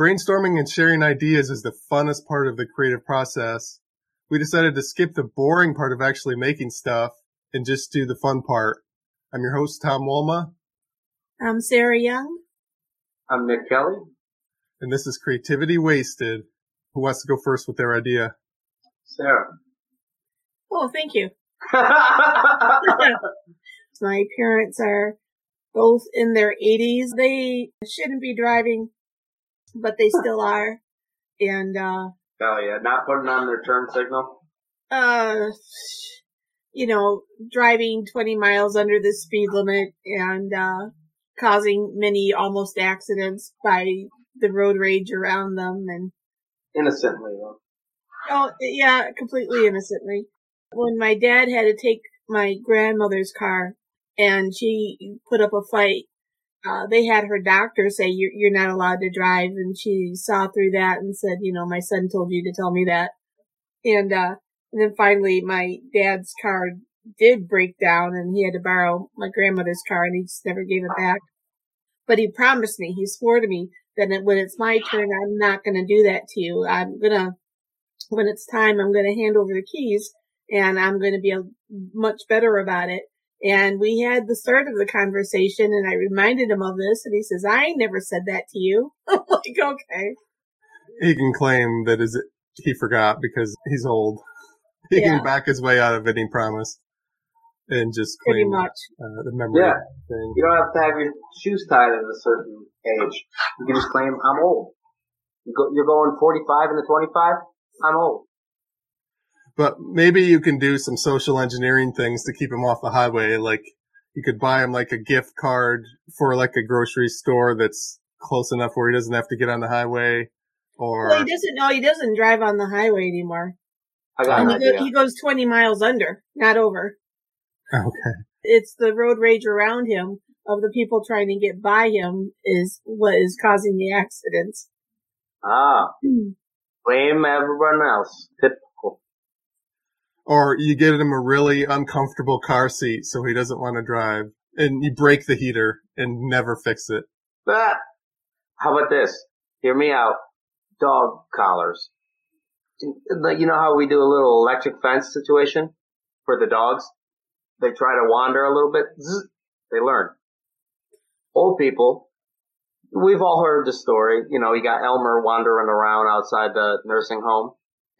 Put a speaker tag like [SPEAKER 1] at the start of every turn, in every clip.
[SPEAKER 1] Brainstorming and sharing ideas is the funnest part of the creative process. We decided to skip the boring part of actually making stuff and just do the fun part. I'm your host, Tom Walma.
[SPEAKER 2] I'm Sarah Young.
[SPEAKER 3] I'm Nick Kelly.
[SPEAKER 1] And this is Creativity Wasted. Who wants to go first with their idea?
[SPEAKER 3] Sarah.
[SPEAKER 2] Oh, thank you. My parents are both in their 80s. They shouldn't be driving, but they still are. And, uh,
[SPEAKER 3] Hell yeah, not putting on their turn signal.
[SPEAKER 2] uh, you know, driving 20 miles under the speed limit and, uh, causing many almost accidents by the road rage around them and,
[SPEAKER 3] Innocently, though.
[SPEAKER 2] oh, yeah, completely innocently. When my dad had to take my grandmother's car and she put up a fight, uh, they had her doctor say, you're, you're not allowed to drive. And she saw through that and said, you know, my son told you to tell me that. And, uh, and then finally my dad's car did break down and he had to borrow my grandmother's car and he just never gave it back. But he promised me, he swore to me that when it's my turn, I'm not going to do that to you. I'm going to, when it's time, I'm going to hand over the keys and I'm going to be a, much better about it. And we had the start of the conversation and I reminded him of this and he says, I never said that to you. I'm like, okay.
[SPEAKER 1] He can claim that is he forgot because he's old. He
[SPEAKER 2] Yeah.
[SPEAKER 1] can back his way out of it, he promised. And just
[SPEAKER 2] Pretty
[SPEAKER 1] claim
[SPEAKER 2] much.
[SPEAKER 1] uh, the memory
[SPEAKER 3] Yeah.
[SPEAKER 1] thing.
[SPEAKER 3] You don't have to have your shoes tied at a certain age. You can just claim, I'm old. You go, you're going 45 into 25? I'm old.
[SPEAKER 1] But maybe you can do some social engineering things to keep him off the highway. Like you could buy him like a gift card for like a grocery store that's close enough where he doesn't have to get on the highway. Or
[SPEAKER 2] Well, he doesn't know he doesn't drive on the highway anymore.
[SPEAKER 3] I got
[SPEAKER 2] And
[SPEAKER 3] an
[SPEAKER 2] he, go,
[SPEAKER 3] idea.
[SPEAKER 2] he goes 20 miles under, not over.
[SPEAKER 1] okay,
[SPEAKER 2] It's the road rage around him of the people trying to get by him is what is causing the accidents.
[SPEAKER 3] Ah, blame everyone else. Typical.
[SPEAKER 1] Or you get him a really uncomfortable car seat so he doesn't want to drive, and you break the heater and never fix it.
[SPEAKER 3] Ah, how about this? Hear me out. Dog collars. You know how we do a little electric fence situation for the dogs? They try to wander a little bit. zzz, They learn. Old people, we've all heard the story. You know, you got Elmer wandering around outside the nursing home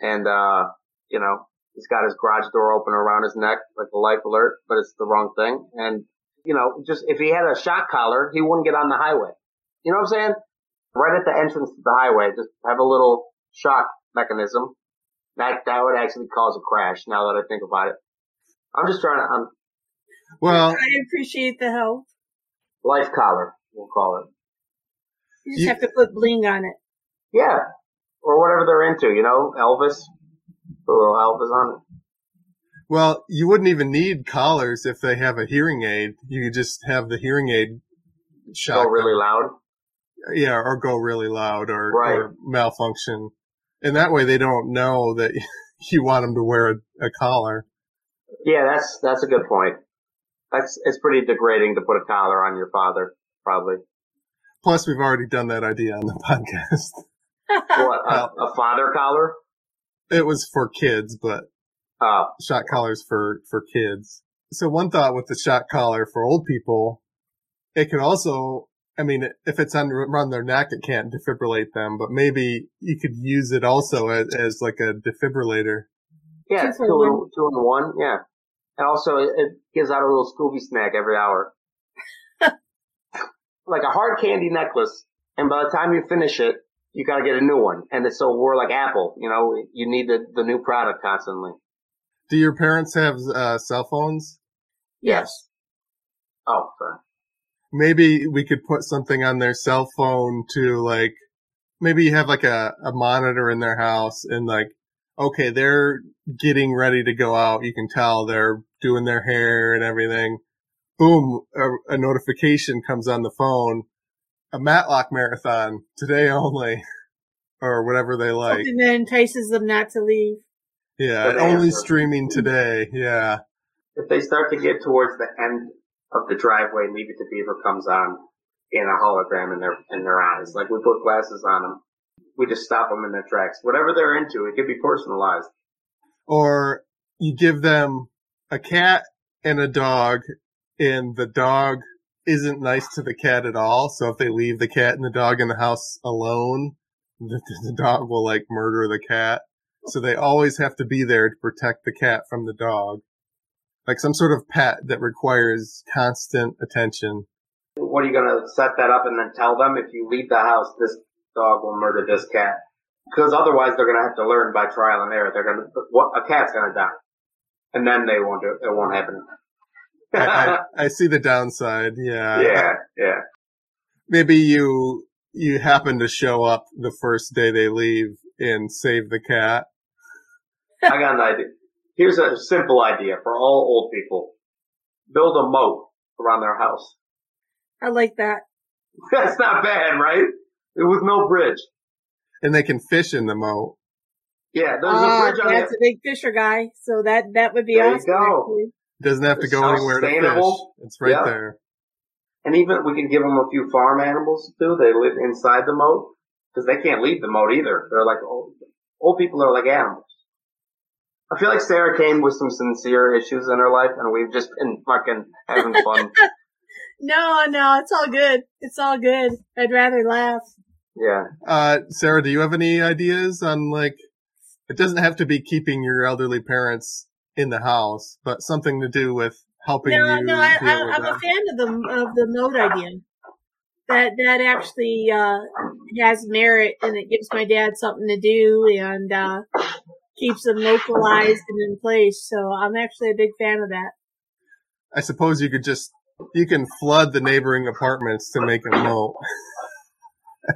[SPEAKER 3] and, uh, you know, he's got his garage door open around his neck like a life alert, but it's the wrong thing. And, you know, just if he had a shock collar, he wouldn't get on the highway. You know what I'm saying? Right at the entrance to the highway, just have a little shock mechanism. That, that would actually cause a crash now that I think about it. I'm just trying to, um,
[SPEAKER 1] Well,
[SPEAKER 2] I appreciate the help.
[SPEAKER 3] life collar, we'll call it.
[SPEAKER 2] You just
[SPEAKER 1] You-
[SPEAKER 2] have to put bling on it.
[SPEAKER 3] Yeah. Or whatever they're into, you know, Elvis. Little on it.
[SPEAKER 1] well, you wouldn't even need collars if they have a hearing aid. You could just have the hearing aid shot.
[SPEAKER 3] Go really loud.
[SPEAKER 1] yeah, or go really loud or,
[SPEAKER 3] Right.
[SPEAKER 1] or malfunction. And that way they don't know that you want them to wear a, a collar.
[SPEAKER 3] Yeah, that's, that's a good point. That's, it's pretty degrading to put a collar on your father, probably.
[SPEAKER 1] Plus, we've already done that idea on the podcast.
[SPEAKER 3] What, a, a father collar?
[SPEAKER 1] It was for kids, but
[SPEAKER 3] Oh,
[SPEAKER 1] shot collars for, for kids. So one thought with the shot collar for old people, it could also, I mean, if it's on, around their neck, it can't defibrillate them, but maybe you could use it also as, as like a defibrillator.
[SPEAKER 3] yeah,
[SPEAKER 2] Two
[SPEAKER 3] two, in,
[SPEAKER 2] one.
[SPEAKER 3] two in one, yeah. And also, it, it gives out a little Scooby snack every hour. like a hard candy necklace, and by the time you finish it, you gotta get a new one. And it's so we're like Apple, you know, you need the, the new product constantly.
[SPEAKER 1] Do your parents have uh, cell phones?
[SPEAKER 2] yes.
[SPEAKER 3] Oh, sorry.
[SPEAKER 1] maybe we could put something on their cell phone to like maybe you have like a, a monitor in their house and like okay they're getting ready to go out you can tell they're doing their hair and everything boom a, a notification comes on the phone a matlock marathon today only or whatever they like
[SPEAKER 2] And that entices them not to leave.
[SPEAKER 1] yeah
[SPEAKER 3] Good
[SPEAKER 1] only
[SPEAKER 3] answer.
[SPEAKER 1] streaming today yeah
[SPEAKER 3] If they start to get towards the end of the driveway, Leave It to Beaver comes on in a hologram in their in their eyes. Like we put glasses on them we just stop them in their tracks. Whatever they're into, it could be personalized.
[SPEAKER 1] Or you give them a cat and a dog and the dog isn't nice to the cat at all. So if they leave the cat and the dog in the house alone, the, the dog will like murder the cat. So they always have to be there to protect the cat from the dog. Like some sort of pet that requires constant attention.
[SPEAKER 3] What are you gonna set that up and then tell them if you leave the house, this dog will murder this cat? Because otherwise they're gonna have to learn by trial and error. They're gonna, what, a cat's gonna die. And then they won't do, it won't happen.
[SPEAKER 1] I, I, I see the downside. Yeah.
[SPEAKER 3] yeah, yeah.
[SPEAKER 1] Maybe you, you happen to show up the first day they leave and save the cat.
[SPEAKER 3] I got an idea. Here's a simple idea for all old people. Build a moat around their house.
[SPEAKER 2] I like that.
[SPEAKER 3] That's not bad, right? It with no bridge.
[SPEAKER 1] And they can fish in the moat.
[SPEAKER 3] Yeah, there's a
[SPEAKER 2] Ah,
[SPEAKER 3] bridge on
[SPEAKER 2] that's
[SPEAKER 3] it.
[SPEAKER 2] a big fisher guy, so that that would be
[SPEAKER 3] There you
[SPEAKER 2] awesome.
[SPEAKER 3] go.
[SPEAKER 2] Actually.
[SPEAKER 1] Doesn't have to
[SPEAKER 3] It's
[SPEAKER 1] go anywhere to fish. It's right
[SPEAKER 3] Yeah.
[SPEAKER 1] there.
[SPEAKER 3] And even we can give them a few farm animals too. They live inside the moat because they can't leave the moat either. They're like old, old people are like animals. I feel like Sarah came with some sincere issues in her life, and we've just been fucking having fun.
[SPEAKER 2] No, no, it's all good. It's all good. I'd rather laugh.
[SPEAKER 3] yeah,
[SPEAKER 1] Uh, Sarah, do you have any ideas on like, it doesn't have to be keeping your elderly parents in the house, but something to do with helping
[SPEAKER 2] No,
[SPEAKER 1] you
[SPEAKER 2] no, I,
[SPEAKER 1] deal
[SPEAKER 2] I,
[SPEAKER 1] with
[SPEAKER 2] I'm a fan of the of the mode idea. That that actually uh, has merit, and it gives my dad something to do, and uh, keeps them localized and in place. So I'm actually a big fan of that.
[SPEAKER 1] I suppose you could just, you can flood the neighboring apartments to make a moat.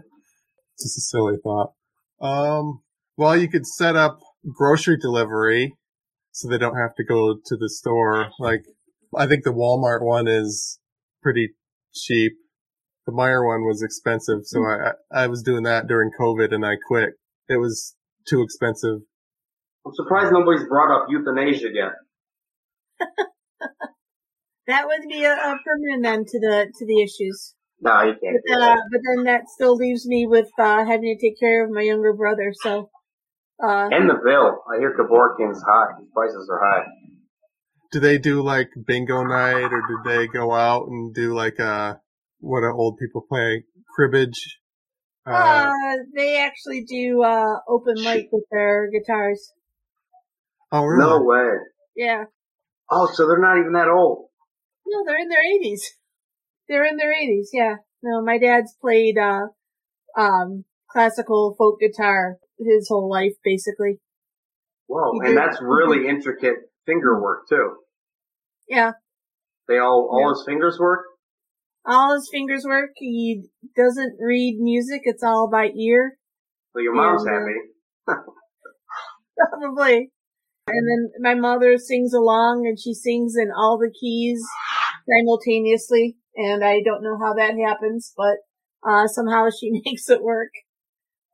[SPEAKER 1] just a silly thought. Um, well, you could set up grocery delivery so they don't have to go to the store. Like, I think the Walmart one is pretty cheap. The Meijer one was expensive, so I, I I was doing that during COVID and I quit. It was too expensive.
[SPEAKER 3] I'm surprised nobody's brought up euthanasia yet.
[SPEAKER 2] That would be a, a permanent end to the to the issues.
[SPEAKER 3] No, you can't.
[SPEAKER 2] But, uh, but then that still leaves me with uh, having to take care of my younger brother. So, uh,
[SPEAKER 3] And the bill. I hear Kevorkian's high. His prices are high.
[SPEAKER 1] Do they do like bingo night or do they go out and do like uh what do old people play cribbage? Uh,
[SPEAKER 2] uh, they actually do uh, open mic with their guitars.
[SPEAKER 1] oh really?
[SPEAKER 3] No way.
[SPEAKER 2] Yeah.
[SPEAKER 3] Oh, so they're not even that old.
[SPEAKER 2] No, they're in their 80s. They're in their 80s, yeah. No, my dad's played, uh, um, classical folk guitar his whole life, basically.
[SPEAKER 3] Whoa,
[SPEAKER 2] He
[SPEAKER 3] and
[SPEAKER 2] did-
[SPEAKER 3] that's really intricate finger work too.
[SPEAKER 2] Yeah.
[SPEAKER 3] They all, all
[SPEAKER 2] Yeah.
[SPEAKER 3] his fingers work?
[SPEAKER 2] All his fingers work. He doesn't read music. It's all by ear.
[SPEAKER 3] Well, your mom's
[SPEAKER 2] Yeah,
[SPEAKER 3] happy.
[SPEAKER 2] Probably. And then my mother sings along and she sings in all the keys simultaneously. And I don't know how that happens, but, uh, somehow she makes it work.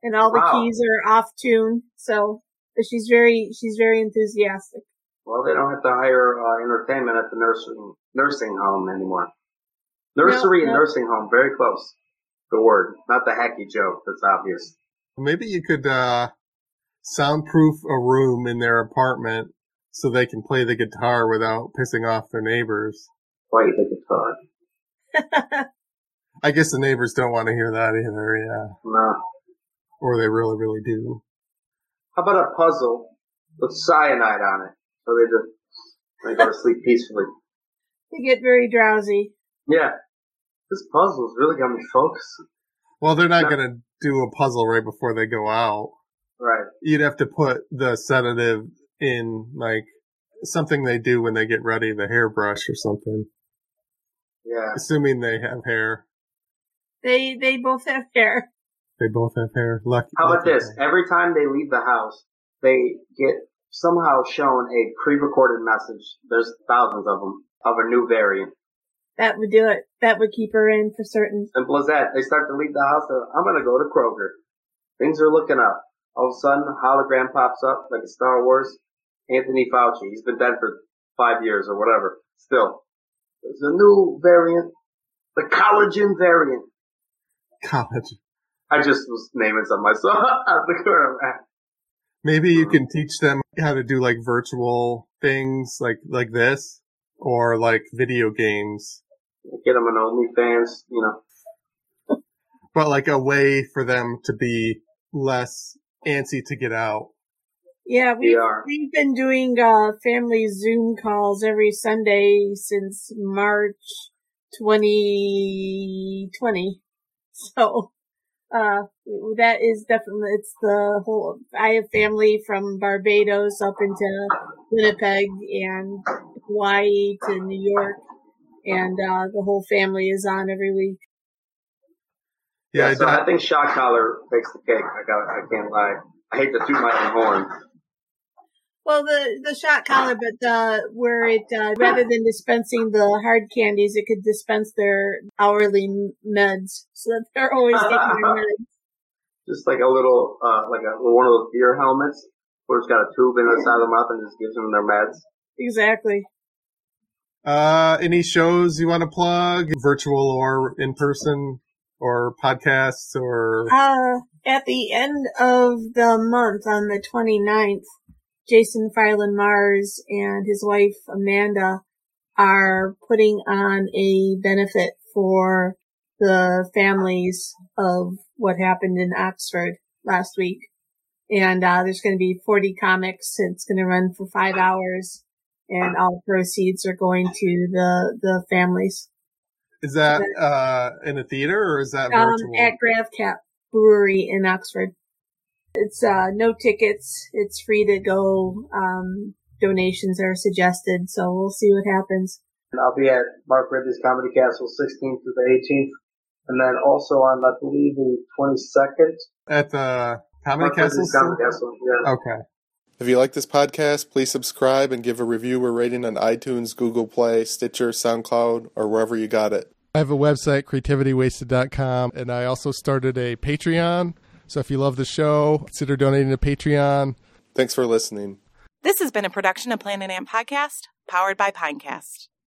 [SPEAKER 2] And all the keys are off tune. So, but she's very, she's very enthusiastic.
[SPEAKER 3] Well, they don't have to hire uh, entertainment at the nursing nursing home anymore. Nursery and
[SPEAKER 2] no.
[SPEAKER 3] nursing home, very close. The word, not the hacky joke. That's obvious.
[SPEAKER 1] Maybe you could uh soundproof a room in their apartment so they can play the guitar without pissing off their neighbors.
[SPEAKER 3] Why you think it's hard?
[SPEAKER 1] I guess the neighbors don't want to hear that either, yeah.
[SPEAKER 3] No.
[SPEAKER 1] Or they really, really do.
[SPEAKER 3] How about a puzzle with cyanide on it, so they just they go to sleep peacefully.
[SPEAKER 2] they get very drowsy.
[SPEAKER 3] Yeah. This puzzle's really got me focused.
[SPEAKER 1] Well, they're not
[SPEAKER 3] No.
[SPEAKER 1] gonna do a puzzle right before they go out.
[SPEAKER 3] Right.
[SPEAKER 1] You'd have to put the sedative in like something they do when they get ready, the hairbrush or something.
[SPEAKER 3] Yeah.
[SPEAKER 1] Assuming they have hair.
[SPEAKER 2] They, they both have hair.
[SPEAKER 1] They both have hair. Lucky.
[SPEAKER 3] How about
[SPEAKER 1] lucky
[SPEAKER 3] this?
[SPEAKER 1] them.
[SPEAKER 3] Every time they leave the house, they get somehow shown a pre-recorded message. There's thousands of them of a new variant.
[SPEAKER 2] That would do it. That would keep her in for certain.
[SPEAKER 3] Simple as that. They start to leave the house. they're, I'm gonna go to Kroger. Things are looking up. All of a sudden, a hologram pops up like a Star Wars. Anthony Fauci. He's been dead for five years or whatever. Still, there's a new variant, the collagen variant.
[SPEAKER 1] college.
[SPEAKER 3] I just was naming some myself out the corner of
[SPEAKER 1] Maybe you can teach them how to do like virtual things like, like this or like video games,
[SPEAKER 3] Get them an OnlyFans, you know.
[SPEAKER 1] but like a way for them to be less antsy to get out.
[SPEAKER 2] Yeah, we've,
[SPEAKER 3] VR.
[SPEAKER 2] we've been doing uh, family Zoom calls every Sunday since March 2020. So, uh, that is definitely, it's the whole, I have family from Barbados up into Winnipeg and Hawaii to New York. And, uh, the whole family is on every week.
[SPEAKER 1] Yeah,
[SPEAKER 3] Yeah,
[SPEAKER 1] I
[SPEAKER 3] so
[SPEAKER 1] don't-
[SPEAKER 3] I think shot collar takes the cake. I got, I can't lie. I hate to toot my own horn.
[SPEAKER 2] Well, the the shot collar, but uh, where it uh, rather than dispensing the hard candies, it could dispense their hourly meds, so that they're always taking their meds.
[SPEAKER 3] Just like a little, uh, like a one of those beer helmets where it's got a tube in the side of the mouth and just gives them their meds.
[SPEAKER 2] Exactly.
[SPEAKER 1] Uh, any shows you want to plug, virtual or in person, or podcasts, or
[SPEAKER 2] Uh, at the end of the month, on the 29th, Jason Filan Mars and his wife Amanda are putting on a benefit for the families of what happened in Oxford last week. And uh, there's going to be 40 comics. It's going to run for five hours, and all proceeds are going to the the families.
[SPEAKER 1] is that uh in a theater or is that
[SPEAKER 2] Um,
[SPEAKER 1] virtual?
[SPEAKER 2] at Gravecap Brewery in Oxford. It's uh, no tickets. It's free to go. Um, donations are suggested, so we'll see what happens.
[SPEAKER 3] And I'll be at Mark Ridley's Comedy Castle 16th to the 18th. And then also on, I believe, the 22nd.
[SPEAKER 1] At the Comedy
[SPEAKER 3] Mark
[SPEAKER 1] Castle?
[SPEAKER 3] Comedy Castle, yeah.
[SPEAKER 1] Okay.
[SPEAKER 4] If you like this podcast, please subscribe and give a review or rating on iTunes, Google Play, Stitcher, SoundCloud, or wherever you got it. I have a website, creativitywasted.com, and I also started a Patreon. So if you love the show, consider donating to Patreon. Thanks for listening.
[SPEAKER 5] This has been a production of Planet Amp Podcast, powered by Pinecast.